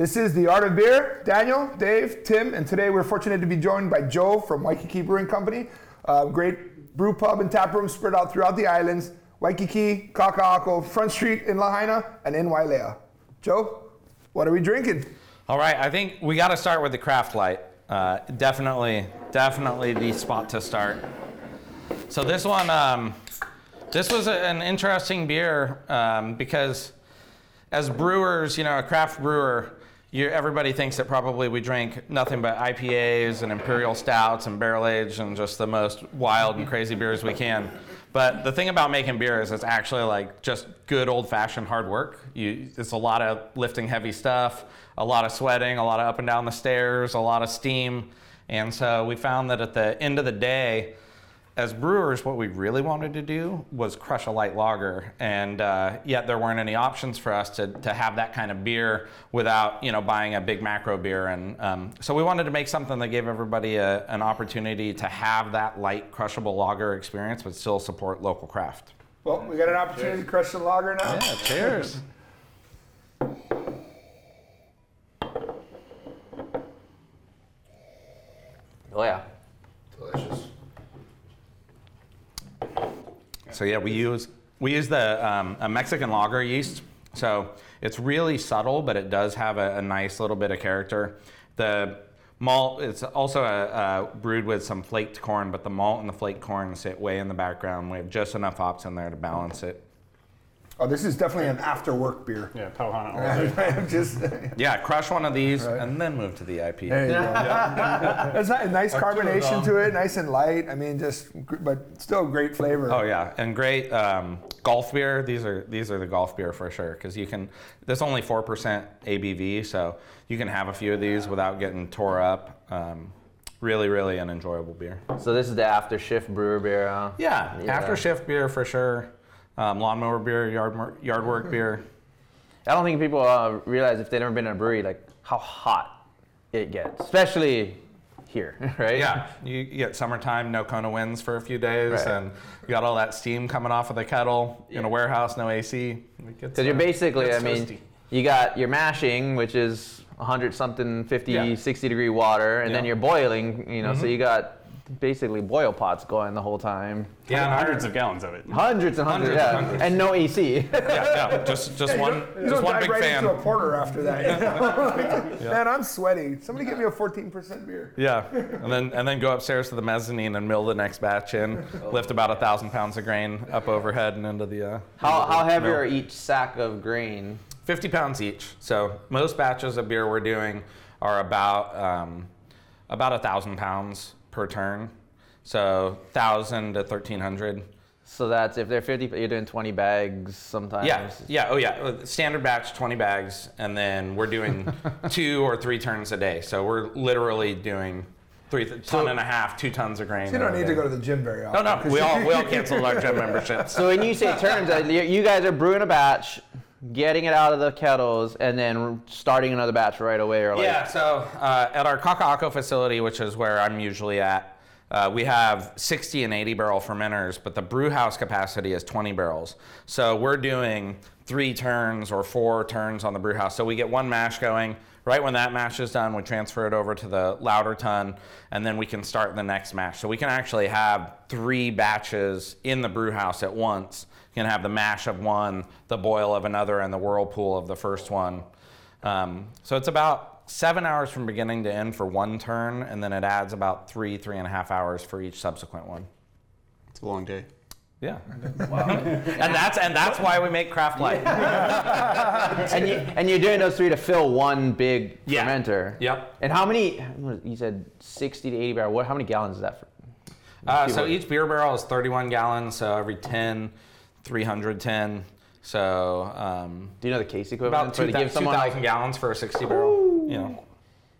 This is The Art of Beer. Daniel, Dave, Tim, and today we're fortunate to be joined by Joe from Waikiki Brewing Company. Great brew pub and tap room spread out throughout the islands. Waikiki, Kaka'ako, Front Street in Lahaina, and in Wailea. Joe, what are we drinking? All right, I think we got to start with the craft light. Uh, definitely, definitely the spot to start. So this one, um, this was a, an interesting beer um, because as brewers, you know, a craft brewer, you, everybody thinks that probably we drink nothing but IPAs and imperial stouts and barrel aged and just the most wild and crazy beers we can. But the thing about making beer is it's actually like just good old fashioned hard work. You, it's a lot of lifting heavy stuff, a lot of sweating, a lot of up and down the stairs, a lot of steam. And so we found that at the end of the day, as brewers, what we really wanted to do was crush a light lager, and uh, yet there weren't any options for us to, to have that kind of beer without you know buying a big macro beer. And um, so we wanted to make something that gave everybody a, an opportunity to have that light crushable lager experience, but still support local craft. Well, we got an opportunity cheers. to crush the lager now. Yeah, cheers. Oh yeah. So yeah, we use we use the um, a Mexican lager yeast. So it's really subtle, but it does have a, a nice little bit of character. The malt it's also a, a brewed with some flaked corn, but the malt and the flaked corn sit way in the background. We have just enough hops in there to balance it. Oh, this is definitely an after work beer. Yeah, Pauhana. Just yeah, crush one of these right. and then move to the IPA. There you go. There's a nice carbonation to it, nice and light. I mean, just but still great flavor. Oh yeah, and great um, golf beer. These are these are the golf beer for sure because you can. There's only four percent ABV, so you can have a few of these without getting tore up. Um, really, really an enjoyable beer. So this is the after shift brewer beer. Huh? Yeah, yeah, after shift beer for sure um, lawnmower beer, yard yard work beer. I don't think people uh, realize if they've never been in a brewery, like how hot it gets, especially here, right? Yeah, you, get summertime, no Kona winds for a few days, right. and you got all that steam coming off of the kettle yeah. in a warehouse, no AC. Because you're basically, I mean, toasty. you got your mashing, which is 100 something, 50, yeah. 60 degree water, and yeah. then you're boiling, you know, mm-hmm. so you got basically boil pots going the whole time. Yeah, and hundreds of gallons of it. Hundreds and hundreds, hundreds yeah. And, hundreds. and no AC. yeah, no, just just one, you just one big right fan. Into a porter after that. You know? yeah. Man, I'm sweaty. Somebody give me a 14% beer. Yeah, and then and then go upstairs to the mezzanine and mill the next batch in. Lift about a thousand pounds of grain up overhead and into the. Uh, how how heavy mill. are each sack of grain? 50 pounds each. So most batches of beer we're doing are about um, about a thousand pounds per turn. So 1,000 to 1,300. So that's if they're 50, you're doing 20 bags sometimes. Yeah, yeah, oh yeah. Standard batch, 20 bags, and then we're doing two or three turns a day. So we're literally doing three th- ton and a half, two tons of grain. So you don't need to go to the gym very often. No, no, we all we all canceled our gym memberships. So when you say turns, you guys are brewing a batch, getting it out of the kettles, and then starting another batch right away, or like yeah. So uh, at our Kaka'ako facility, which is where I'm usually at. Uh, we have 60 and 80 barrel fermenters, but the brew house capacity is 20 barrels. So we're doing three turns or four turns on the brew house. So we get one mash going. Right when that mash is done, we transfer it over to the lauter tun, and then we can start the next mash. So we can actually have three batches in the brew house at once. You can have the mash of one, the boil of another, and the whirlpool of the first one. Um, so it's about seven hours from beginning to end for one turn, and then it adds about three, three and a half hours for each subsequent one. It's a long day. Yeah. Wow. and that's and that's why we make craft light. and you and you're doing those three to fill one big yeah. fermenter. Yep. And how many? You said 60 to 80 barrel. What? How many gallons is that for? Uh, so each beer barrel is 31 gallons. So every 10, 310. So um, do you know the case equivalent? About 2,000 like, gallons for a 60 barrel Ooh. you know.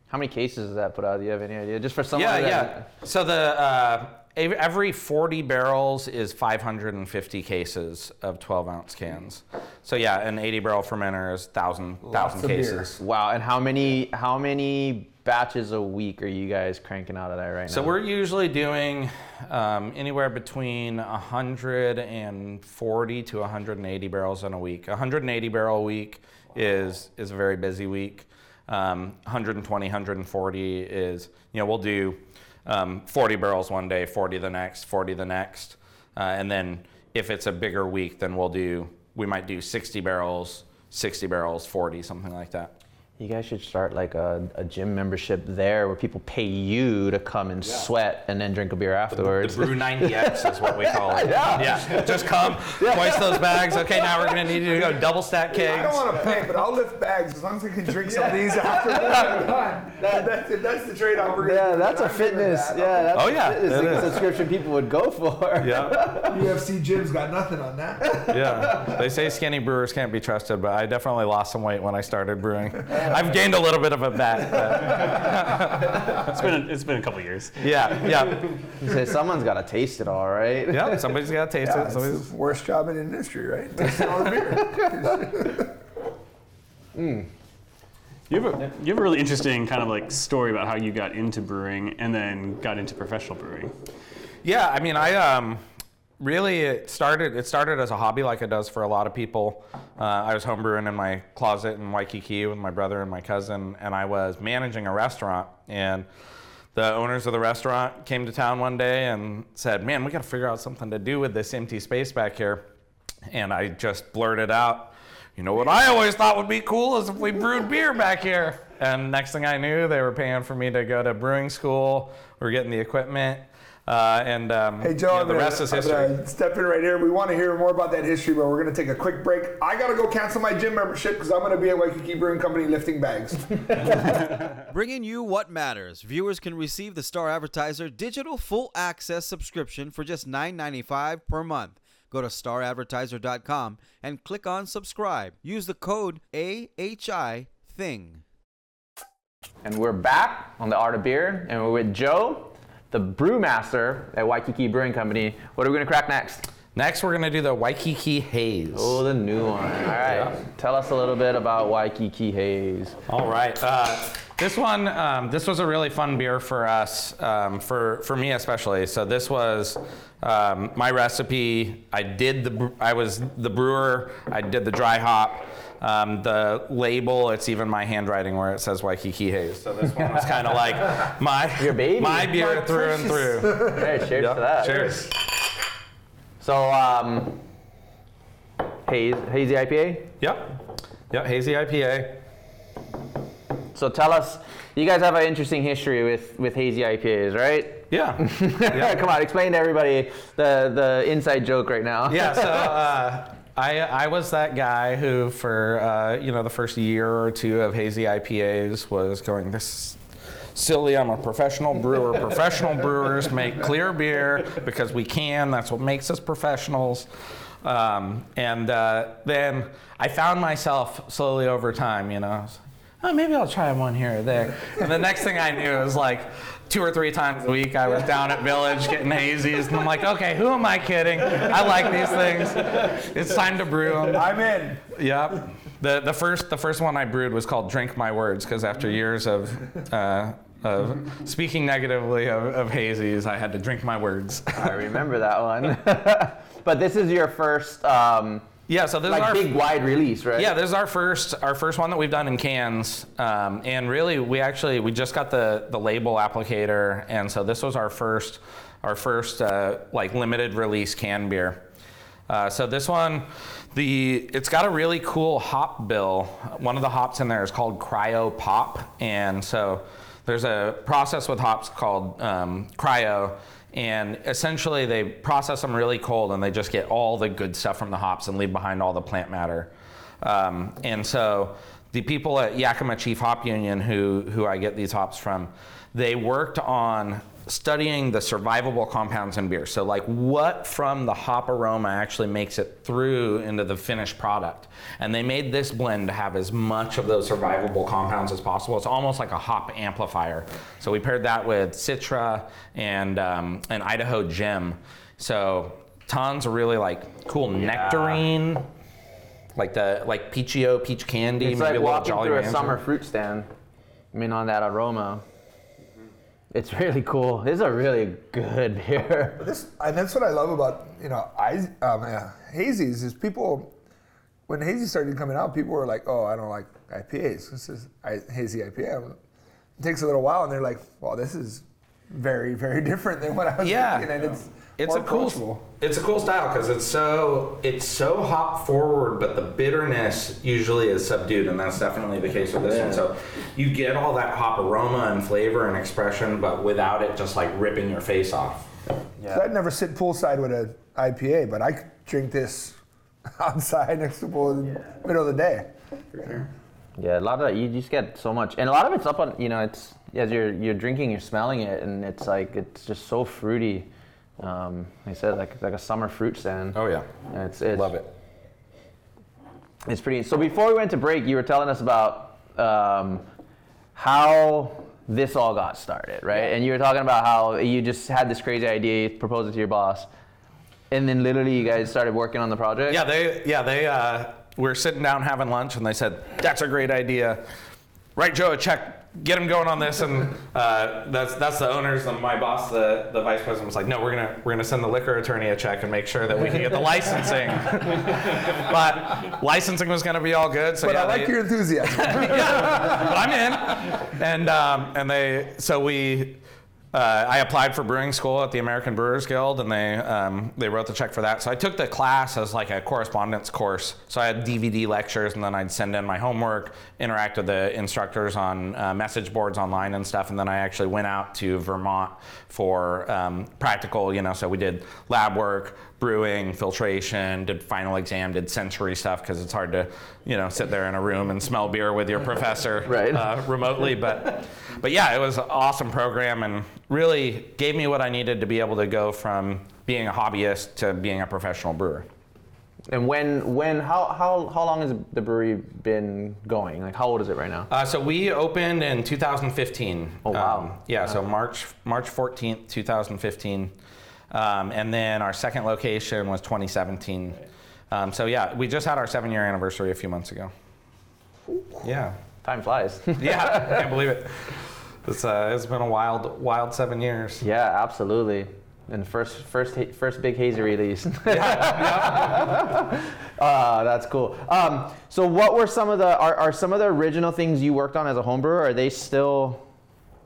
How many cases does that put out? Do you have any idea? Just for someone. Yeah, yeah. So the uh, every 40 barrels is 550 cases of 12 ounce cans. So yeah, an 80 barrel fermenter is thousand thousand cases. Beer. Wow. And how many how many batches a week are you guys cranking out of that right so now? So we're usually doing um, anywhere between 140 to 180 barrels in a week. 180 barrel a week is is a very busy week. Um, 120, 140 is, you know, we'll do um, 40 barrels one day, 40 the next, 40 the next. Uh, and then if it's a bigger week, then we'll do, we might do 60 barrels, 60 barrels, 40, something like that. You guys should start like a, a gym membership there where people pay you to come and sweat and then drink a beer The afterwards. Brew 90X is what we call it. Yeah. yeah. Just come, hoist those bags. Okay, now we're going to need you to go double stack kegs. I don't want to pay, but I'll lift bags as long as I can drink some of these after we're. That's, it. that's the trade-off we're yeah, that's a I'm good with fitness. that. Yeah, that's Oh, a yeah, fitness subscription people would go for. Yeah. UFC gyms got nothing on that. Yeah. They say skinny brewers can't be trusted, but I definitely lost some weight when I started brewing. I've gained a little bit of a back. It's been a, it's been a couple years. yeah, yeah. You say someone's got to taste it all, right? Yeah, somebody's got to taste Yeah, it. it's Somebody's, the worst job in the industry, right? Tasting all the beer. Hmm. You have, a, you have a really interesting kind of like story about how you got into brewing and then got into professional brewing. Yeah, I mean, I um, really it started. It started as a hobby, like it does for a lot of people. Uh, I was homebrewing in my closet in Waikiki with my brother and my cousin, and I was managing a restaurant. And the owners of the restaurant came to town one day and said, "Man, we got to figure out something to do with this empty space back here." And I just blurted out, "You know what I always thought would be cool is if we brewed beer back here." And next thing I knew, they were paying for me to go to brewing school. We are getting the equipment. Uh, and um, Hey, Joe, you know, I'm the gonna- rest is I'm history. step in right here. We want to hear more about that history, but we're going to take a quick break. I got to go cancel my gym membership because I'm going to be at Waikiki Brewing Company lifting bags. Bringing you what matters. Viewers can receive the Star Advertiser digital full access subscription for just $9.95 per month. Go to staradvertiser.com and click on subscribe. Use the code AHI THING. And we're back on the Art of Beer, and we're with Joe, the brewmaster at Waikiki Brewing Company. What are we gonna crack next? Next, we're gonna do the Waikiki Haze. Oh, the new one. All right. Tell us a little bit about Waikiki Haze. All right. Uh, this one, um, this was a really fun beer for us, um, for for me especially. So this was um, my recipe. I did the, bre- I was the brewer. I did the dry hop. Um, the label, it's even my handwriting where it says Waikiki Haze. So this one was kind of like my Your baby. my beer My through and through. Hey, cheers Yep. to that. Cheers. So, um, haze, hazy IPA. Yep. Yep. Hazy IPA. So tell us, you guys have an interesting history with with hazy IPAs, right? Yeah. Yeah. Come on, explain to everybody the the inside joke right now. yeah, so uh, I I was that guy who for uh, you know the first year or two of hazy IPAs was going this. Silly, I'm a professional brewer. professional brewers make clear beer because we can. That's what makes us professionals. Um, and uh, then I found myself slowly over time, you know, I was like, oh, maybe I'll try one here or there. And the next thing I knew, was like two or three times a week I was down at Village getting hazies. And I'm like, okay, who am I kidding? I like these things. It's time to brew them. I'm in. Yep. The, the first the first one I brewed was called "Drink My Words" because after years of uh, of speaking negatively of, of hazies, I had to drink my words. I remember that one. but this is your first um, yeah. So this is like our big wide release, right? yeah. This is our first our first one that we've done in cans, um, and really we actually we just got the the label applicator, and so this was our first our first uh, like limited release can beer. Uh, so this one, the it's got a really cool hop bill. One of the hops in there is called cryo pop, and so there's a process with hops called um, cryo, and essentially they process them really cold, and they just get all the good stuff from the hops and leave behind all the plant matter. Um, and so the people at Yakima Chief Hop Union, who who I get these hops from, they worked on studying the survivable compounds in beer. So like what from the hop aroma actually makes it through into the finished product. And they made this blend to have as much of those survivable compounds as possible. It's almost like a hop amplifier. So we paired that with Citra and um, an Idaho Gem. So tons of really like cool nectarine, like the like peachio, peach candy, It's maybe like a little walking Jolly through a summer fruit stand. I mean, on that aroma. It's really cool. It's a really good beer. This, and that's what I love about you know I um, yeah, hazies is people when hazy started coming out, people were like, oh, I don't like IPAs. This is I, hazy IPA. It takes a little while, and they're like, "Well, this is very, very different than what I was Yeah. thinking." And it's It's a cool. approachable. It's a cool style because it's so it's so hop forward, but the bitterness usually is subdued, and that's definitely the case with this one. So you get all that hop aroma and flavor and expression, but without it just like ripping your face off. So I'd never sit poolside with an IPA, but I could drink this outside next to the pool in the middle of the day. Yeah, a lot of you just get so much, and a lot of it's up on you know it's as you're you're drinking, you're smelling it, and it's like it's just so fruity. Um, like I said like like a summer fruit stand. Oh yeah, And it's, it's love it. It's pretty. So before we went to break, you were telling us about um, how this all got started, right? And you were talking about how you just had this crazy idea, you proposed it to your boss, and then literally you guys started working on the project. Yeah, they yeah they uh, were sitting down having lunch, and they said that's a great idea. Write Joe a check. Get him going on this, and uh, that's that's the owners. And my boss, the, the vice president, was like, "No, we're gonna we're gonna send the liquor attorney a check and make sure that we can get the licensing." but licensing was gonna be all good. So But yeah, I like they- your enthusiasm. but I'm in. And um, and they so we. Uh, I applied for brewing school at the American Brewers Guild, and they um, they wrote the check for that. So I took the class as like a correspondence course. So I had DVD lectures, and then I'd send in my homework, interact with the instructors on uh, message boards online and stuff. And then I actually went out to Vermont for um, practical. You know, so we did lab work, brewing, filtration, did final exam, did sensory stuff because it's hard to, you know, sit there in a room and smell beer with your professor Right. uh, remotely. But, but yeah, it was an awesome program and really gave me what I needed to be able to go from being a hobbyist to being a professional brewer. And when when how how how long has the brewery been going? Like how old is it right now? Uh, so we opened in 2015. Oh, wow. Um, yeah, so March March 14th, 2015, um, and then our second location was 2017. Um, so yeah, we just had our seven-year anniversary a few months ago. Yeah, Time flies. yeah, I can't believe it. It's uh, it's been a wild wild seven years. yeah, absolutely. And first first first big hazy release. Ah, that's cool. Um, so what were some of the are, are some of the original things you worked on as a home brewer? Are they still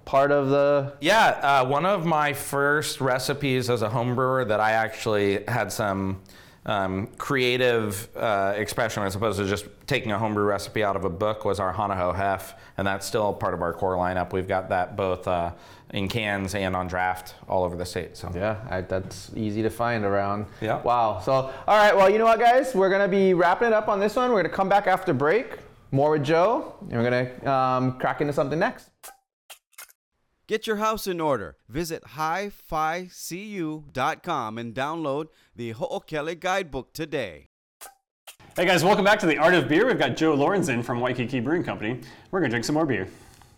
part of the Yeah, uh, one of my first recipes as a home brewer that I actually had some um, creative uh, expression as opposed to just taking a homebrew recipe out of a book was our Hana Hou Hef, and that's still part of our core lineup. We've got that both uh, in cans and on draft all over the state. So Yeah, I, that's easy to find around. Yeah. Wow. So, all right. Well, you know what, guys? We're gonna be wrapping it up on this one. We're gonna come back after break, more with Joe, and we're gonna um, crack into something next. Get your house in order. Visit hificu.com and download the Ho'okele Guidebook today. Hey guys, welcome back to the Art of Beer. We've got Joe Lorenzen from Waikiki Brewing Company. We're gonna drink some more beer.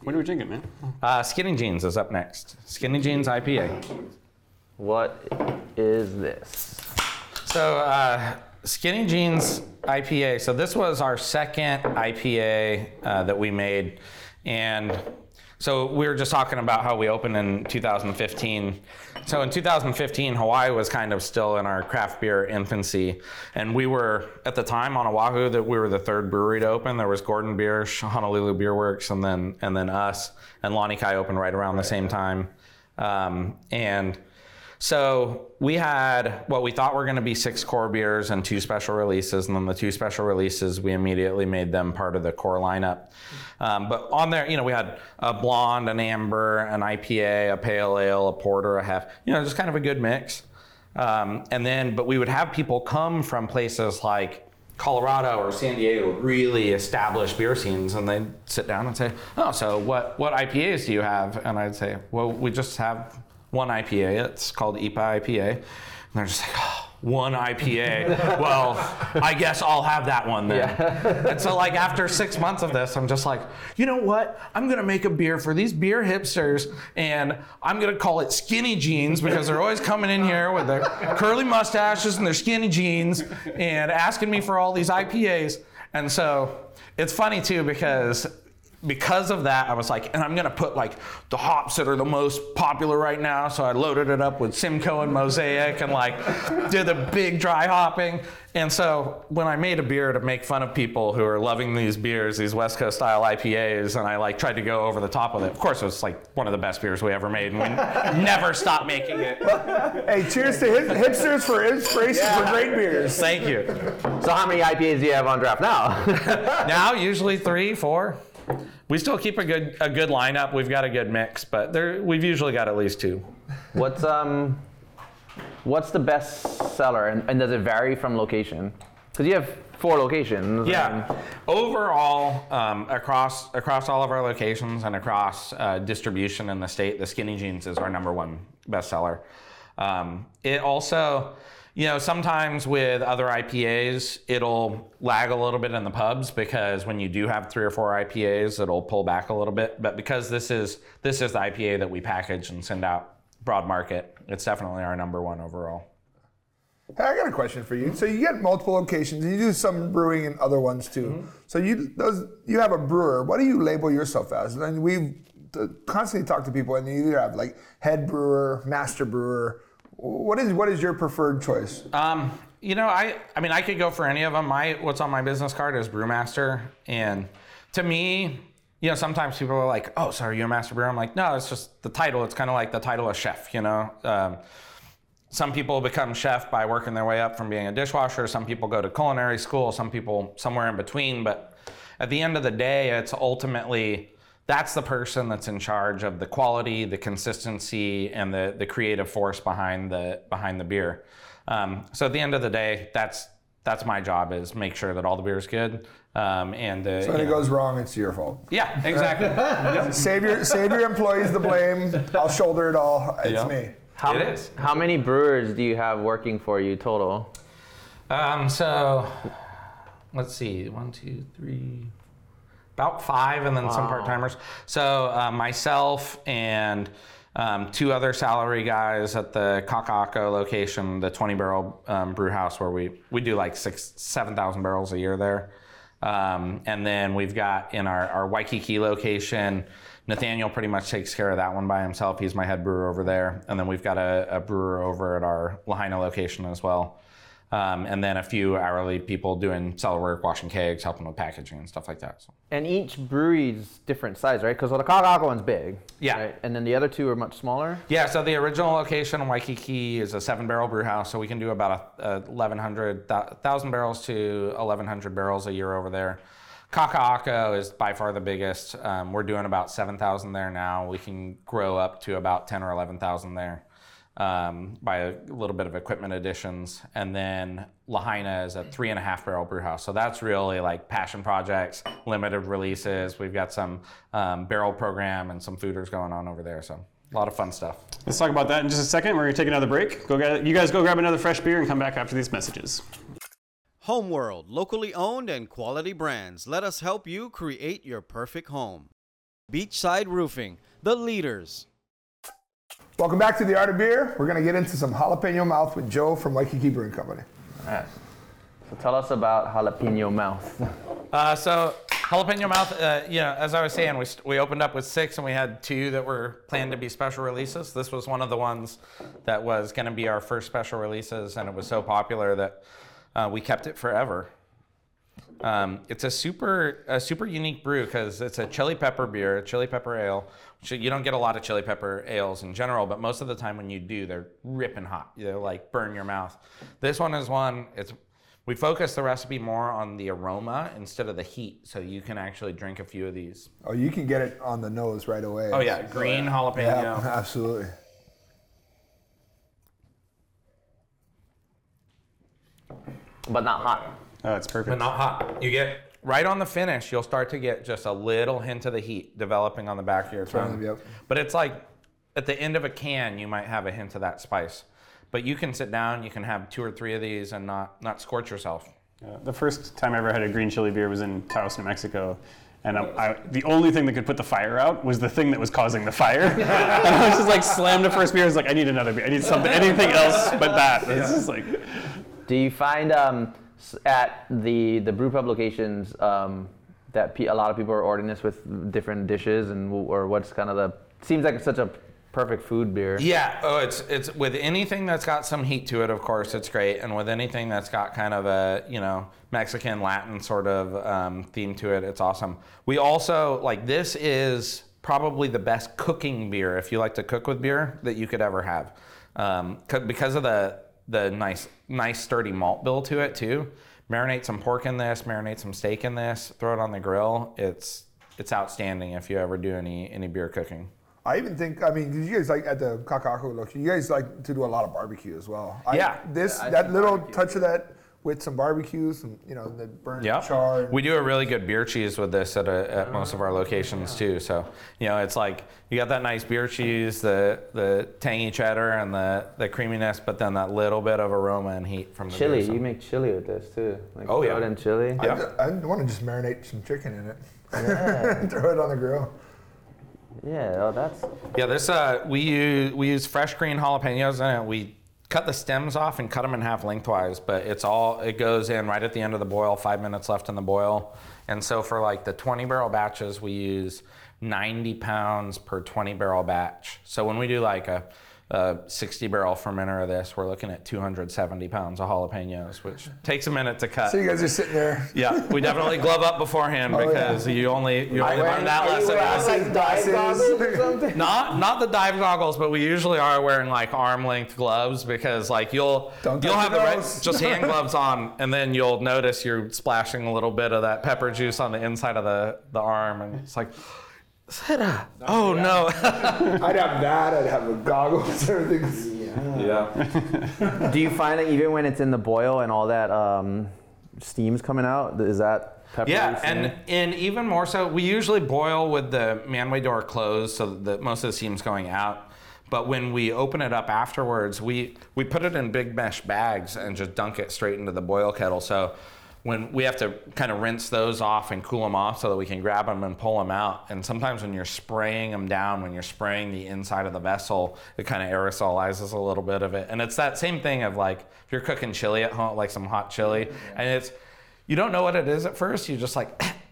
What are we drinking, man? uh, Skinny Jeans is up next. Skinny Jeans IPA. What is this? So, uh, Skinny Jeans IPA. So, this was our second IPA uh, that we made. And so, we were just talking about how we opened in 2015. So, in 2015, Hawaii was kind of still in our craft beer infancy. And we were, at the time on Oahu, that we were the third brewery to open. There was Gordon Biersch, Honolulu Beer Works, and then, and then us. And Lanikai opened right around the same time. Um, and so we had what we thought were going to be six core beers and two special releases, and then the two special releases we immediately made them part of the core lineup. Um, but on there, you know, we had a blonde, an amber, an IPA, a pale ale, a porter, a half. You know, just kind of a good mix. Um, and then, but we would have people come from places like Colorado or San Diego, really established beer scenes, and they'd sit down and say, "Oh, so what what IPAs do you have?" And I'd say, "Well, we just have one IPA. It's called IPA IPA." And they're just like, oh, "One IPA? well, I guess I'll have that one then." and so, like after six months of this, I'm just like, you know what? I'm gonna make a beer for these beer hipsters, and I'm gonna call it Skinny Jeans because they're always coming in here with their curly mustaches and their skinny jeans and asking me for all these IPAs. And so it's funny too because because of that, I was like, and I'm gonna put like the hops that are the most popular right now. So I loaded it up with Simcoe and Mosaic and like did the big dry hopping. And so when I made a beer to make fun of people who are loving these beers, these West Coast style IPAs, and I like tried to go over the top with it. Of course, it was like one of the best beers we ever made, and we never stopped making it. Hey, cheers to hip- hipsters for inspiration for great beers. Thank you. So how many IPAs do you have on draft now? Now, usually three, four. We still keep a good a good lineup. We've got a good mix, but there we've usually got at least two. what's um, what's the best seller, and, and does it vary from location? Because you have four locations. Yeah. Overall, um, across across all of our locations and across uh, distribution in the state, the Skinny Jeans is our number one bestseller. Um, it also, you know, sometimes with other IPAs, it'll lag a little bit in the pubs because when you do have three or four IPAs, it'll pull back a little bit. But because this is this is the IPA that we package and send out broad market, it's definitely our number one overall. Hey, I got a question for you. So you get multiple locations, and you do some brewing in other ones too. So you those you have a brewer. What do you label yourself as? And we've uh, constantly talked to people, and you either have like head brewer, master brewer. What is what is your preferred choice? Um, you know, I I mean, I could go for any of them. My what's on my business card is brewmaster, and to me, you know, sometimes people are like, "Oh, so are you a master brewer?" I'm like, "No, it's just the title. It's kind of like the title of chef." You know, um, some people become chef by working their way up from being a dishwasher. Some people go to culinary school. Some people somewhere in between. But at the end of the day, it's ultimately that's the person that's in charge of the quality, the consistency, and the the creative force behind the behind the beer. Um, so at the end of the day, that's that's my job is make sure that all the beer is good. Um, and uh, When it know- goes wrong, it's your fault. yeah, exactly. Save your save your employees the blame. I'll shoulder it all. It's Yeah. me. How, It is. How many brewers do you have working for you total? Um, so let's see, one, two, three, about five, and then some part timers. So uh, myself and um, two other salary guys at the Kaka'ako location, the 20 barrel um, brew house, where we we do like six, seven thousand barrels a year there. Um, and then we've got in our, our Waikiki location, Nathaniel pretty much takes care of that one by himself. He's my head brewer over there. And then we've got a, a brewer over at our Lahaina location as well. Um, and then a few hourly people doing cellar work, washing kegs, helping with packaging and stuff like that. So. And each brewery's different size, right? Because the Kaka'ako one's big. Yeah. Right? And then the other two are much smaller. Yeah, so the original location in Waikiki is a seven barrel brew house, so we can do about a, a 1,100, 1,000 barrels to 1,100 barrels a year over there. Kaka'ako is by far the biggest. Um, we're doing about 7,000 there now. We can grow up to about 10 or 11,000 there um, by a little bit of equipment additions. And then Lahaina is a three and a half barrel brew house. So that's really like passion projects, limited releases. We've got some um, barrel program and some foeders going on over there. So a lot of fun stuff. Let's talk about that in just a second. We're gonna take another break. Go get, you guys go grab another fresh beer and come back after these messages. Homeworld, locally owned and quality brands. Let us help you create your perfect home. Beachside Roofing, the leaders. Welcome back to the Art of Beer. We're gonna get into some jalapeno mouth with Joe from Waikiki Brewing Company. All right. So tell us about jalapeno mouth. Uh, so jalapeno mouth, uh, you know, as I was saying, we, st- we opened up with six and we had two that were planned to be special releases. This was one of the ones that was going to be our first special releases, and it was so popular that uh, we kept it forever. Um, it's a super a super unique brew because it's a chili pepper beer, a chili pepper ale. Which you don't get a lot of chili pepper ales in general, but most of the time when you do, they're ripping hot. They're like burn your mouth. This one is one. It's we focus the recipe more on the aroma instead of the heat, so you can actually drink a few of these. Oh, you can get it on the nose right away. Oh yeah, green jalapeno. Yeah, absolutely. but not hot. Oh, it's perfect. but not hot. You get right on the finish, you'll start to get just a little hint of the heat developing on the back of your tongue. Yep. But it's like at the end of a can, you might have a hint of that spice. But you can sit down, you can have two or three of these and not not scorch yourself. Yeah, the first time I ever had a green chili beer was in Taos, New Mexico. And I, I, the only thing that could put the fire out was the thing that was causing the fire. and I was just like, slammed the first beer. I was like, I need another beer. I need something, anything else but that. It's just like, Do you find um, s- at the the brew pub locations um, that pe- a lot of people are ordering this with different dishes and or what's kind of the seems like it's such a perfect food beer. Yeah. Oh, it's it's with anything that's got some heat to it. Of course, it's great, and with anything that's got kind of a you know Mexican Latin sort of um, theme to it, it's awesome. We also like this is probably the best cooking beer if you like to cook with beer that you could ever have, um, 'cause- because of the the nice nice sturdy malt bill to it too. Marinate some pork in this, marinate some steak in this, throw it on the grill. It's it's outstanding if you ever do any any beer cooking. I even think, I mean, 'cause you guys like at the Kakaako location, you guys like to do a lot of barbecue as well. I, Yeah. This, that little touch of that with some barbecues, and you know, the burnt Yeah, char. and- we do a really good beer cheese with this at, a, at most of our locations too. So you know, it's like you got that nice beer cheese, the the tangy cheddar, and the the creaminess, but then that little bit of aroma and heat from the Chili, beer. So- you make chili with this too. Like Oh, throw yeah. it in chili. I, Yeah. I want to just marinate some chicken in it. Yeah. Throw it on the grill. Yeah, oh, that's Yeah, this uh, we use we use fresh green jalapenos in it. We cut the stems off and cut them in half lengthwise, but it's all it goes in right at the end of the boil. Five minutes left in the boil, and so for like the 20 barrel batches, we use 90 pounds per 20 barrel batch. So when we do like a a 60 barrel fermenter of this, we're looking at 270 pounds of jalapenos, which takes a minute to cut. So you guys are sitting there. Yeah, we definitely glove up beforehand Oh, yeah. because you only you only learn that Are you lesson. wearing, as- like, dive goggles or something? not not the dive goggles, but we usually are wearing like arm length gloves because like you'll Don't you'll have the right just hand gloves on, and then you'll notice you're splashing a little bit of that pepper juice on the inside of the the arm, and it's like. Sarah. Oh no! I'd have that. I'd have the goggles. Everything's. yeah. Do you find that even when it's in the boil and all that um, steam's coming out, is that peppery? Yeah, and and even more so, we usually boil with the manway door closed, so that most of the steam's going out. But when we open it up afterwards, we we put it in big mesh bags and just dunk it straight into the boil kettle. So when we have to kind of rinse those off and cool them off so that we can grab them and pull them out. And sometimes when you're spraying them down, when you're spraying the inside of the vessel, it kind of aerosolizes a little bit of it. And it's that same thing of like if you're cooking chili at home, like some hot chili, and it's you don't know what it is at first. You just like,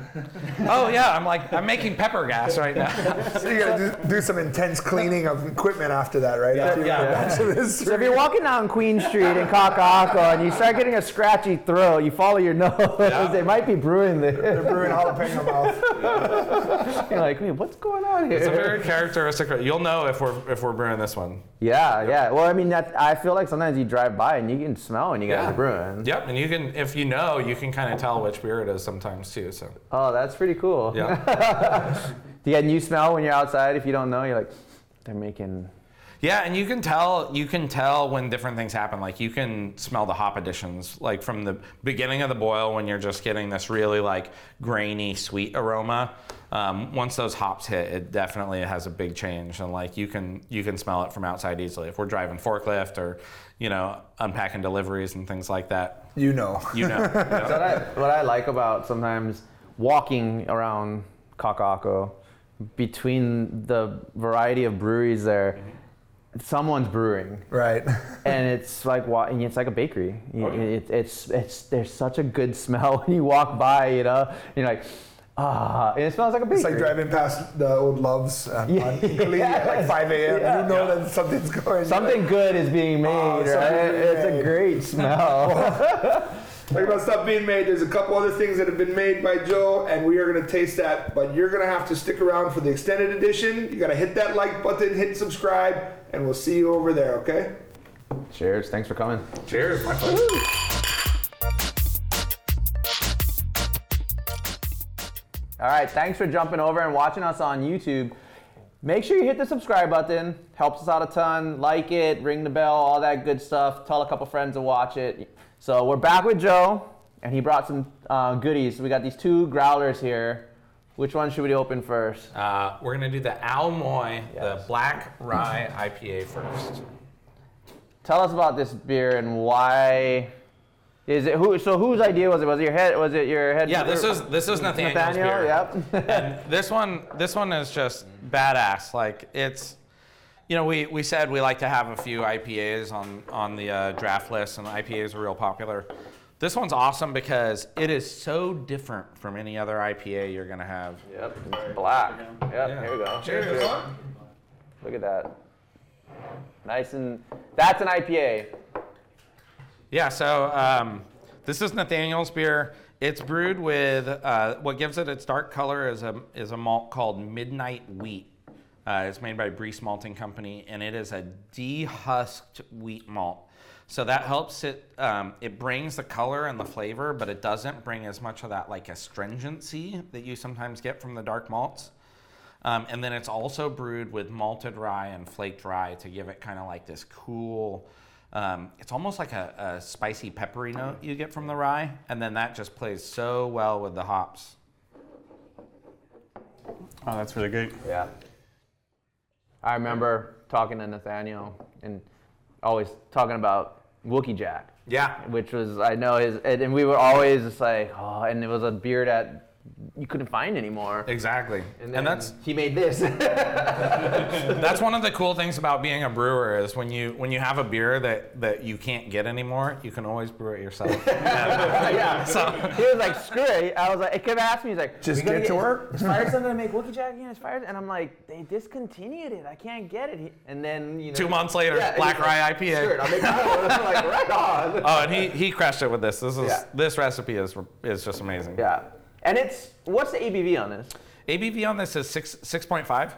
oh yeah, I'm like I'm making pepper gas right now. So you gotta do, do some intense cleaning of equipment after that, right? After you yeah. get a bunch of this. So if you're walking down Queen Street in Kaka'ako and you start getting a scratchy throat, you follow your nose. They might be brewing the They're there. brewing jalapeno mouth. You're like, wait, what's going on here? It's a very characteristic. You'll know if we're if we're brewing this one. Yeah, yeah. Well, I mean, that I feel like sometimes you drive by and you can smell and you guys Yeah. are brewing. Yep, and you can if you know, you can kind of tell which beer it is sometimes too. So Oh, that's pretty cool. yeah. Do you get a new smell when you're outside? If you don't know, you're like, they're making. Yeah, and you can tell you can tell when different things happen. Like you can smell the hop additions, like from the beginning of the boil when you're just getting this really like grainy, sweet aroma. Um, once those hops hit, it definitely has a big change, and like you can you can smell it from outside easily. If we're driving forklift or you know unpacking deliveries and things like that, You know. you know. you know. What I, what I like about sometimes walking around Kaka'ako, between the variety of breweries there, someone's brewing. Right. and it's like and it's like a bakery. You- It, it's it's there's such a good smell when you walk by, you know. You're like, ah, and it smells like a bakery. It's like driving past the old Loves um, Yeah. at like 5 a.m. Yeah. You know that something's going. Something good is being made, Oh, right? It's made. a great smell. Talking about stuff being made, there's a couple other things that have been made by Joe, and we are going to taste that. But you're going to have to stick around for the extended edition. You got to hit that like button, hit subscribe, and we'll see you over there. Okay? Cheers! Thanks for coming. Cheers, my pleasure. All right, thanks for jumping over and watching us on YouTube. Make sure you hit the subscribe button. Helps us out a ton. Like it, ring the bell, all that good stuff. Tell a couple friends to watch it. So we're back with Joe, and he brought some uh, goodies. We got these two growlers here. Which one should we open first? Uh, we're gonna do the Almoy, Yes. the black rye IPA first. Tell us about this beer and why. Is it who? So whose idea was it? Was it your head? Was it your head? Yeah, this is this is Nathaniel's Nathaniel. beer. Yep. and this one this one is just badass. Like it's you know, we, we said we like to have a few IPAs on on the uh, draft list, and IPAs are real popular. This one's awesome because it is so different from any other IPA you're gonna have. Yep, it's black. Yep, here we go. Cheers. Look at that. Nice and that's an IPA. Yeah, so um, this is Nathaniel's beer. It's brewed with uh, what gives it its dark color is a is a malt called Midnight Wheat. Uh, it's made by Briess Malting Company, and it is a dehusked wheat malt. So that helps it. Um, it brings the color and the flavor, but it doesn't bring as much of that like astringency that you sometimes get from the dark malts. Um, and then it's also brewed with malted rye and flaked rye to give it kind of like this cool. Um, it's almost like a, a spicy peppery note you get from the rye, and then that just plays so well with the hops. Oh, that's really great. Yeah. I remember talking to Nathaniel and always talking about Wookey Jack, Yeah, which was I know his, and, and we were always just like, oh, and it was a beer that you couldn't find anymore. exactly. And, then that's he made this. that's one of the cool things about being a brewer is when you when you have a beer that that you can't get anymore, you can always brew it yourself. yeah. so he was like, screw it. I was like, he kept asking me, he's like, Just "We gotta get to work." Is Firestone gonna make Wookey Jack again? Is Firestone? And I'm like, they discontinued it. I can't get it. And then you know, two months later, Yeah, Black he's like, Rye IPA. Screw it, I'll make my. I'm like, right on. Oh, and he he crushed it with this. This is Yeah. this recipe is is just amazing. Yeah. And it's what's the ABV on this? ABV on this is six six point five.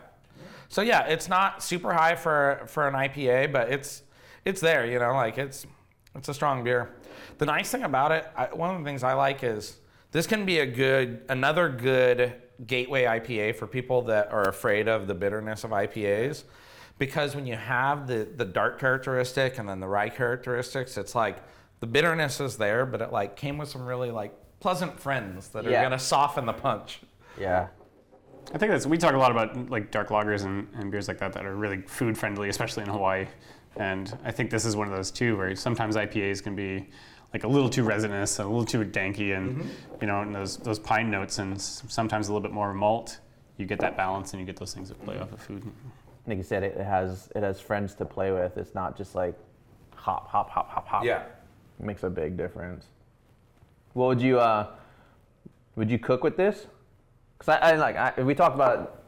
So yeah, it's not super high for for an IPA, but it's it's there. You know, like it's it's a strong beer. The nice thing about it, I, one of the things I like is this can be a good another good gateway IPA for people that are afraid of the bitterness of IPAs. Because when you have the, the dark characteristic and then the rye characteristics, it's like the bitterness is there, but it like came with some really like pleasant friends that are Yeah. gonna soften the punch. Yeah. I think that's we talk a lot about like dark lagers and, and beers like that that are really food friendly, especially in Hawaii. And I think this is one of those too, where sometimes IPAs can be like a little too resinous, a little too danky, and mm-hmm. you know, and those those pine notes, and s- sometimes a little bit more malt. You get that balance, and you get those things that play off of food. Like you said, it has it has friends to play with. It's not just like hop, hop, hop, hop, hop. It makes a big difference. What would you uh would you cook with this? Cause I, I like I, we talked about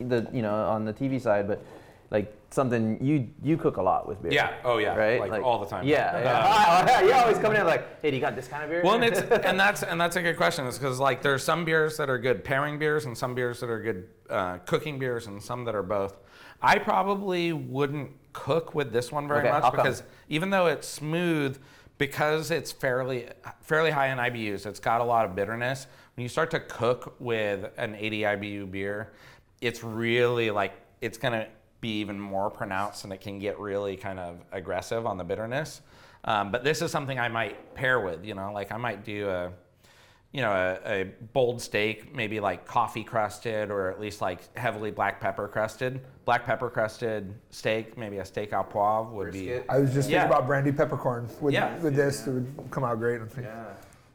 the you know on the TV side, but like something you you cook a lot with beer. Yeah. Oh, yeah. Right. Like, all the time. Yeah. yeah. Oh, yeah. You always come in like, hey, do you got this kind of beer? Well, and it's and that's and that's a good question. Is because like there's some beers that are good pairing beers and some beers that are good uh, cooking beers and some that are both. I probably wouldn't cook with this one very Okay, much come? because even though it's smooth, because it's fairly fairly high in IBUs, it's got a lot of bitterness. When you start to cook with an 80 IBU beer, it's really like it's gonna be even more pronounced and it can get really kind of aggressive on the bitterness. Um, but this is something I might pair with, you know, like I might do a, you know, a, a bold steak, maybe like coffee crusted or at least like heavily black pepper crusted. Black pepper crusted steak, maybe a steak au poivre would be. I was just Yeah. thinking about brandy peppercorn with, Yeah. with this. It would come out great. I think.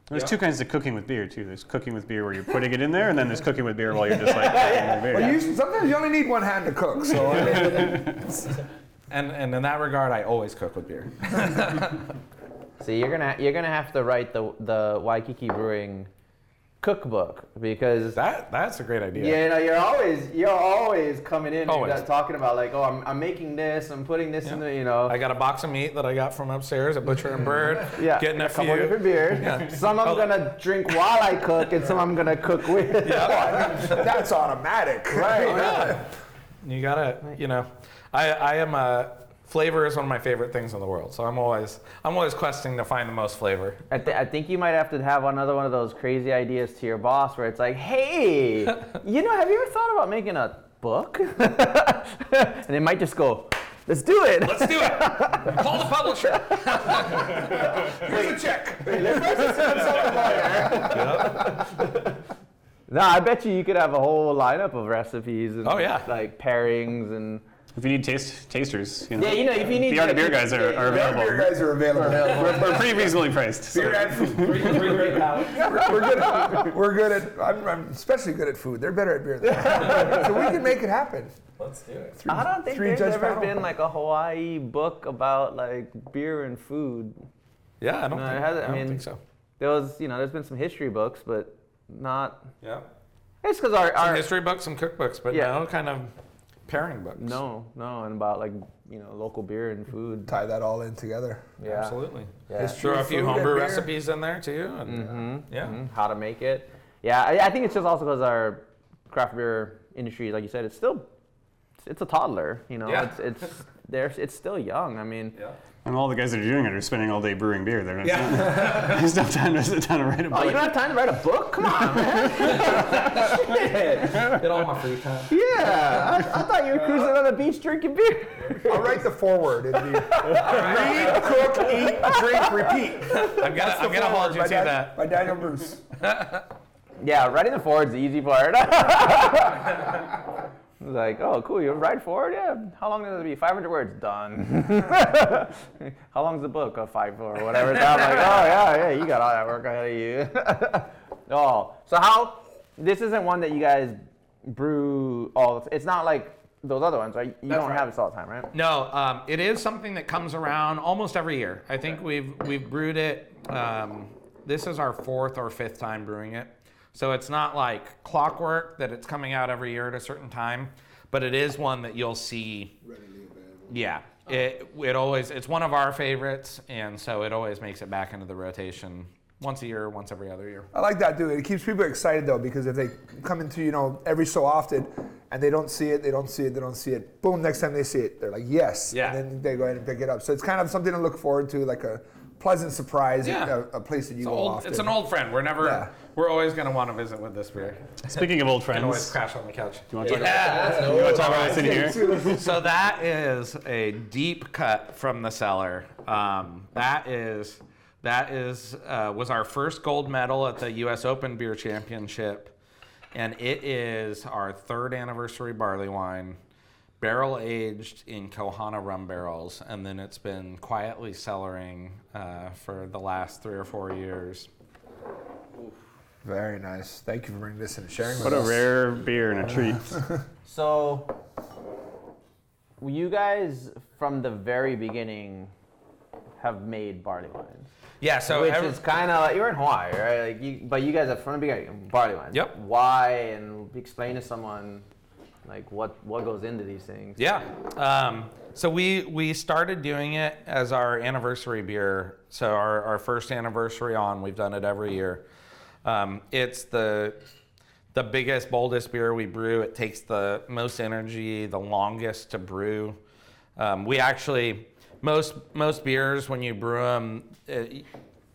There's two kinds of cooking with beer too. There's cooking with beer where you're putting it in there, and then there's cooking with beer while you're just like drinking your beer. Well, you, sometimes you only need one hand to cook. So I mean, And, and in that regard, I always cook with beer. See, you're gonna you're gonna have to write the the Waikiki Brewing cookbook because That that's a great idea. Yeah, you know, you're always you're always coming in Always. and talking about like, oh, I'm, I'm making this, I'm putting this in the, you know, I got a box of meat that I got from upstairs at Butcher and Bird. yeah, getting a, couple few. different beers. Some I'm Oh. gonna drink while I cook, and some I'm gonna cook with. that's automatic, right? Oh, you gotta, you know, I I am a flavor is one of my favorite things in the world. So I'm always I'm always questing to find the most flavor. I, th- I think you might have to have another one of those crazy ideas to your boss where it's like, hey, you know, have you ever thought about making a book? and they might just go, let's do it. Let's do it. Call the publisher. Here's a check. no, I bet you you could have a whole lineup of recipes and Oh, yeah. like pairings and. If you need taste tasters, you know, Yeah, you know, if you need the Art of Beer guys are, are Beer guys are available. We're, we're pretty reasonably priced. so- Beer and food. We're, we're good. At, we're good at. I'm, I'm especially good at food. They're better at beer than I am. so we can make it happen. Let's do it. I don't think there's judge ever panel. been like a Hawaii book about like beer and food. Yeah, I don't No, think it hasn't- I, I don't mean- think so. there was, you know, there's been some history books, but not. Yeah. It's because our, Some history books, some cookbooks, but Yeah. no kind of pairing books. no, no, and about like you know local beer and food. Tie that all in together. Yeah, Absolutely. Yeah. History. Throw a few Food homebrew recipes in there too. And, Mm-hmm. Yeah. Mhm, How to make it. Yeah, I, I think it's just also because our craft beer industry, like you said, it's still it's a toddler. You know, Yeah. it's it's there's it's still young. I mean, Yeah. And all the guys that are doing it are spending all day brewing beer. They're not, Yeah. There's no time to sit down and write a book. oh, you don't have time to write a book? Come on, man. Shit. Get all my free time. Yeah, I, I thought you were cruising on the beach drinking beer. I'll write the foreword. It'd be read, cook, eat, drink, repeat. I'm gonna, I'm gonna hold you by to Dan- that. By Daniel Bruce. Yeah, writing the forward's the easy part. Like, oh, cool, you write forward? Yeah. How long does it be? 500 words. Done. How long's the book? Oh, five or whatever. So I'm like, oh, yeah, yeah, you got all that work ahead of you. oh, so how, this isn't one that you guys brew all the It's not like those other ones, right? You That's don't right. have this all the time, right? No, um, it is something that comes around almost every year. I think we've we've brewed it. Um, this is our fourth or fifth time brewing it, so it's not like clockwork that it's coming out every year at a certain time, but it is one that you'll see. Yeah, it it always it's one of our favorites, and so it always makes it back into the rotation once a year, once every other year. I like that, dude. It keeps people excited though, because if they come into you know every so often and they don't see it, they don't see it, they don't see it. Boom! Next time they see it, they're like, yes. Yeah. And then they go ahead and pick it up. So it's kind of something to look forward to, like a pleasant surprise. Yeah. A, a place that you It's, go old, often. it's an old friend. We're never. Yeah. We're always going to want to visit with this beer. Speaking of old And always friends, crash on the couch. you want to talk Yeah. about, you want to talk about what's in here? so that is a deep cut from the cellar. Um, that is that is uh, was our first gold medal at the U.S. Open Beer Championship, and it is our third anniversary barley wine, barrel aged in Kohana rum barrels, and then it's been quietly cellaring uh, for the last three or four years. Very nice. Thank you for bringing this in and sharing What with a us. rare beer and a treat. So, you guys from the very beginning have made barley wines. Yeah. So Which every- is kind of like you're in Hawaii, right? Like you, but you guys are from the beginning barley wines. Yep. Why and explain to someone like what what goes into these things. Yeah. Um, so we we started doing it as our anniversary beer. So our, our first anniversary on, we've done it every year. Um, it's the the biggest, boldest beer we brew. It takes the most energy, the longest to brew. Um, we actually most most beers when you brew them,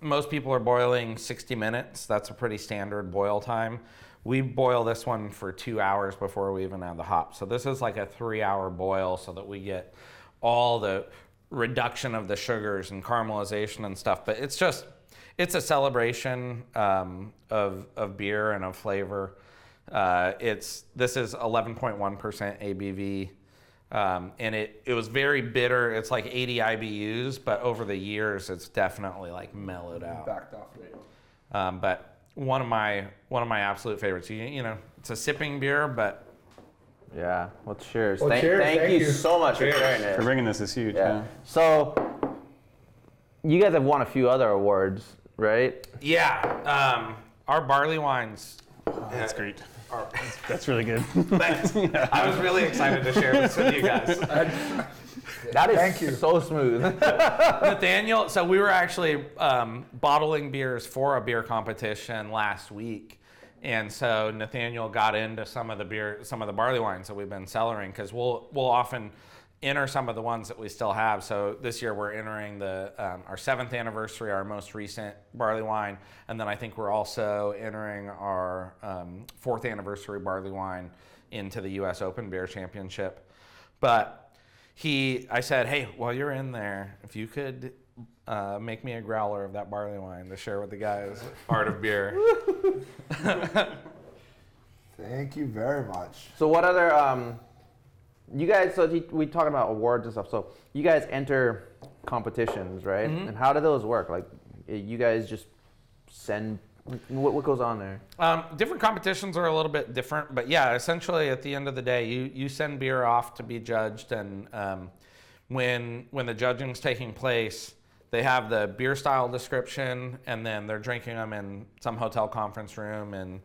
most people are boiling 60 minutes. That's a pretty standard boil time. We boil this one for two hours before we even add the hops. So this is like a three-hour boil, so that we get all the reduction of the sugars and caramelization and stuff. But it's just it's a celebration um, of of beer and of flavor. Uh, it's this is 11.1% ABV. Um, and it, it was very bitter. It's like 80 IBUs, but over the years, it's definitely like mellowed out. Backed off. Um, but one of my one of my absolute favorites. You, you know, it's a sipping beer, but Yeah. Well, cheers. Well, thank, cheers, thank, thank you, you. so much for sharing For bringing this is huge. Yeah. Yeah. So, you guys have won a few other awards, right? yeah, um, our barley wines. That's great. Are, That's really good. thanks. I was really excited to share this with you guys. That is Thank you. so smooth. Nathaniel, so we were actually um, bottling beers for a beer competition last week. And so Nathaniel got into some of the beer, some of the barley wines that we've been cellaring because we'll we'll often enter some of the ones that we still have. So this year we're entering the um, our seventh anniversary, our most recent barley wine, and then I think we're also entering our um, fourth anniversary barley wine into the U.S. Open Beer Championship. But he, I said, hey, while you're in there, if you could uh, make me a growler of that barley wine to share with the guys, art of beer. Thank you very much. So what other um, you guys? So you- we talking about awards and stuff. So you guys enter competitions, right? Mm-hmm. And how do those work? Like, you guys just send what, what goes on there? Um, different competitions are a little bit different, but yeah, essentially at the end of the day, you, you send beer off to be judged, and um, when when the judging's taking place, they have the beer style description, and then they're drinking them in some hotel conference room in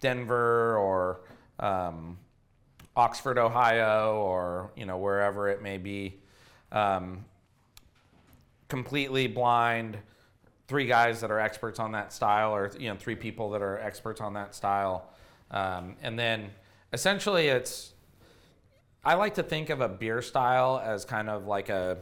Denver or um, Oxford, Ohio, or you know wherever it may be. Um, completely blind, three guys that are experts on that style, or you know three people that are experts on that style, um, and then essentially it's. I like to think of a beer style as kind of like a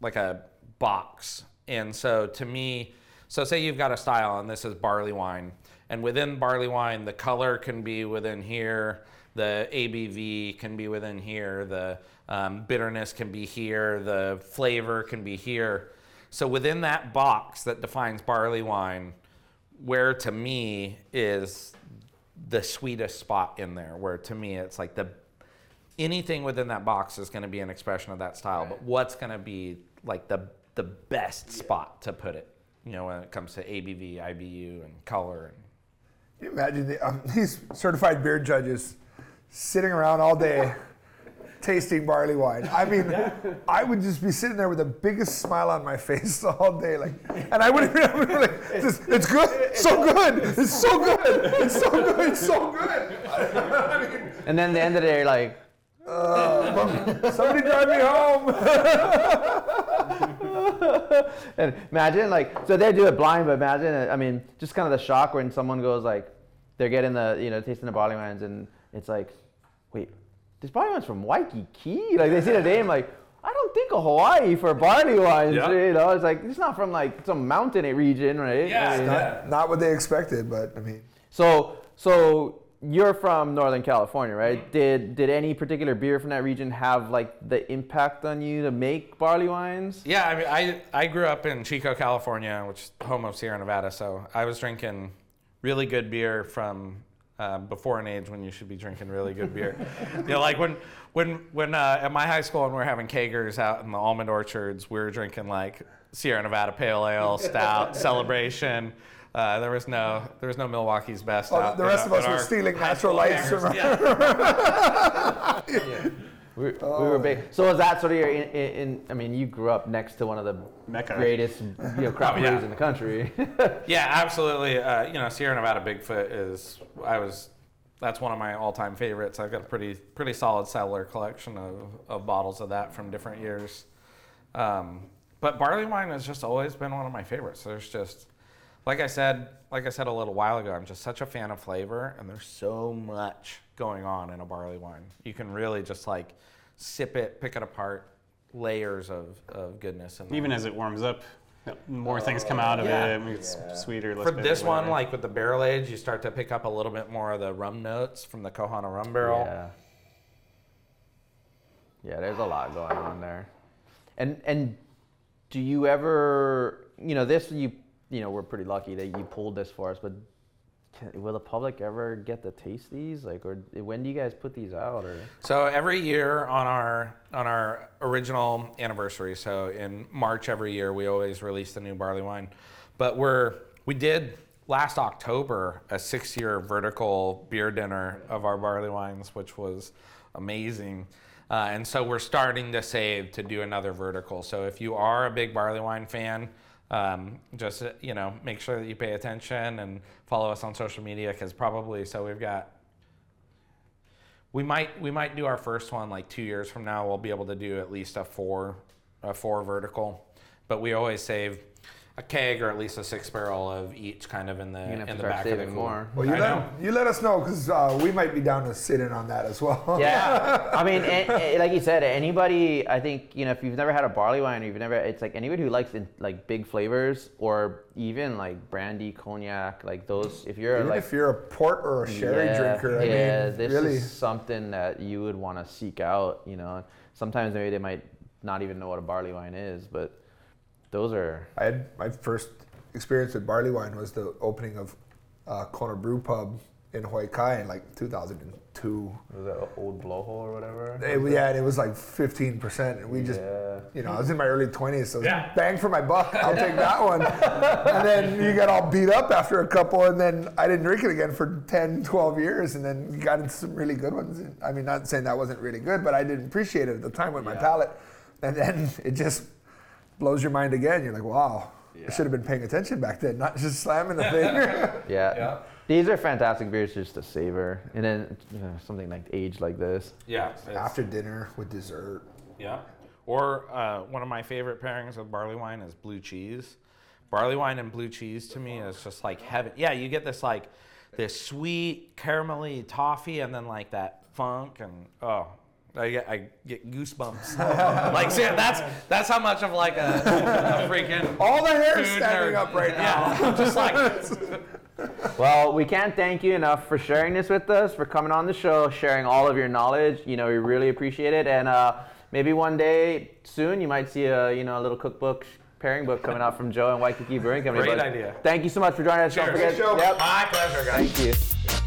like a box, and so to me, so say you've got a style, and this is barley wine, and within barley wine, the color can be within here, the ABV can be within here, the um, bitterness can be here, the flavor can be here. So within that box that defines barley wine, where to me is the sweetest spot in there, where to me it's like the anything within that box is going to be an expression of that style, but what's going to be like the the best spot to put it, you know, when it comes to ABV, IBU, and color. And, Can you imagine the, um, these certified beer judges sitting around all day tasting barley wine. I mean, I would just be sitting there with the biggest smile on my face all day, like, and I wouldn't even I would be like, this, "It's good, so good, it's so good, it's so good, it's so good." I mean, And then the end of the day, you're like, uh, somebody drive me home. and imagine like, so they do it blind, but imagine, I mean, just kind of the shock when someone goes like, they're getting the, you know, tasting the barley wines, and it's like, wait, this barley wine's from Waikiki? Like they see the name, like, I don't think of Hawaii for barley wines, Yeah. you know? It's like it's not from like some mountain region, right? Yeah, I mean, not, not what they expected, but I mean, So, so you're from Northern California, right? Mm-hmm. Did did any particular beer from that region have like the impact on you to make barley wines? Yeah, I mean, I, I grew up in Chico, California, which is home of Sierra Nevada. So I was drinking really good beer from uh, before an age when you should be drinking really good beer. you know, like when when when uh, at my high school and we are having kegers out in the almond orchards, we were drinking like Sierra Nevada Pale Ale, Stout, Celebration. Uh, there was no there was no Milwaukee's best. oh, out the in rest of us were stealing high natural lights kegers. from. Yeah. We, we were big. So was that sort of your? In, in, in, I mean, you grew up next to one of the Mecca. greatest you know, craft Oh, yeah. in the country. Yeah, absolutely. Uh, you know, Sierra Nevada Bigfoot is I was that's one of my all-time favorites. I've got a pretty pretty solid cellar collection of, of bottles of that from different years. Um, but barley wine has just always been one of my favorites. There's just like I said, like I said a little while ago, I'm just such a fan of flavor, and there's so much going on in a barley wine. You can really just like sip it, pick it apart, layers of, of goodness. And. Even as it warms up, more things come out of oh, Yeah. it. Maybe it's sweeter. Less For bitter, this one, like with the barrel age, you start to pick up a little bit more of the rum notes from the Kohana rum barrel. Yeah. Yeah, there's a lot going on there. And and do you ever, you know, this you you know, we're pretty lucky that you pulled this for us, but can, will the public ever get to taste these? Like, or when do you guys put these out? Or So every year on our on our original anniversary, so in March every year, we always release the new barley wine. But we're we did last October a six year vertical beer dinner of our barley wines, which was amazing. Uh, and so we're starting to save to do another vertical. So if you are a big barley wine fan, um, just uh, you know make sure that you pay attention and follow us on social media because probably so we've got we might we might do our first one like two years from now. We'll be able to do at least a four a four vertical, but we always save a keg or at least a six barrel of each kind of in the you're gonna have in the back of the saving cooler. more. Well, you I let, know. you let us know because uh, we might be down to sit in on that as well. Yeah, I mean, a- a- like you said, anybody. I think you know if you've never had a barley wine, or you've never. It's like anybody who likes in, like big flavors, or even like brandy, cognac, like those. If you're Even like if you're a port or a sherry yeah, drinker, I yeah, mean, this really. is something that you would want to seek out. You know, sometimes maybe they might not even know what a barley wine is, but those are. I had my first experience with barley wine was the opening of uh, Kona Brew Pub in Hawaii Kai in like 2002. Was that an old blowhole or whatever? It, yeah, and it was like 15%. And we just, Yeah. you know, I was in my early 20s, so Yeah. bang for my buck. I'll take that one. and then you got all beat up after a couple, and then I didn't drink it again for 10, 12 years, and then you got into some really good ones. I mean, not saying that wasn't really good, but I didn't appreciate it at the time with my palate. And then it just blows your mind again. You're like, wow, I should have been paying attention back then, not just slamming the thing. Yeah. Yeah. These are fantastic beers just to savor, and then you know, something like aged like this. Yeah. After dinner with dessert. Yeah. Or uh, one of my favorite pairings with barley wine is blue cheese. Barley wine and blue cheese to me is just like heaven. Yeah, you get this like this sweet caramelly toffee and then like that funk and oh, I get I get goosebumps. like see, that's that's how much of like a, a freaking All the hair is food standing nerd. up right now. I'm just like Well, we can't thank you enough for sharing this with us, for coming on the show, sharing all of your knowledge. You know, we really appreciate it, and uh, maybe one day soon you might see a you know a little cookbook pairing book coming out from Joe and Waikiki Brewing Company. Great But idea. Thank you so much for joining us. Don't Cheers. forget. Joe. Yep. my pleasure, guys. Thank you.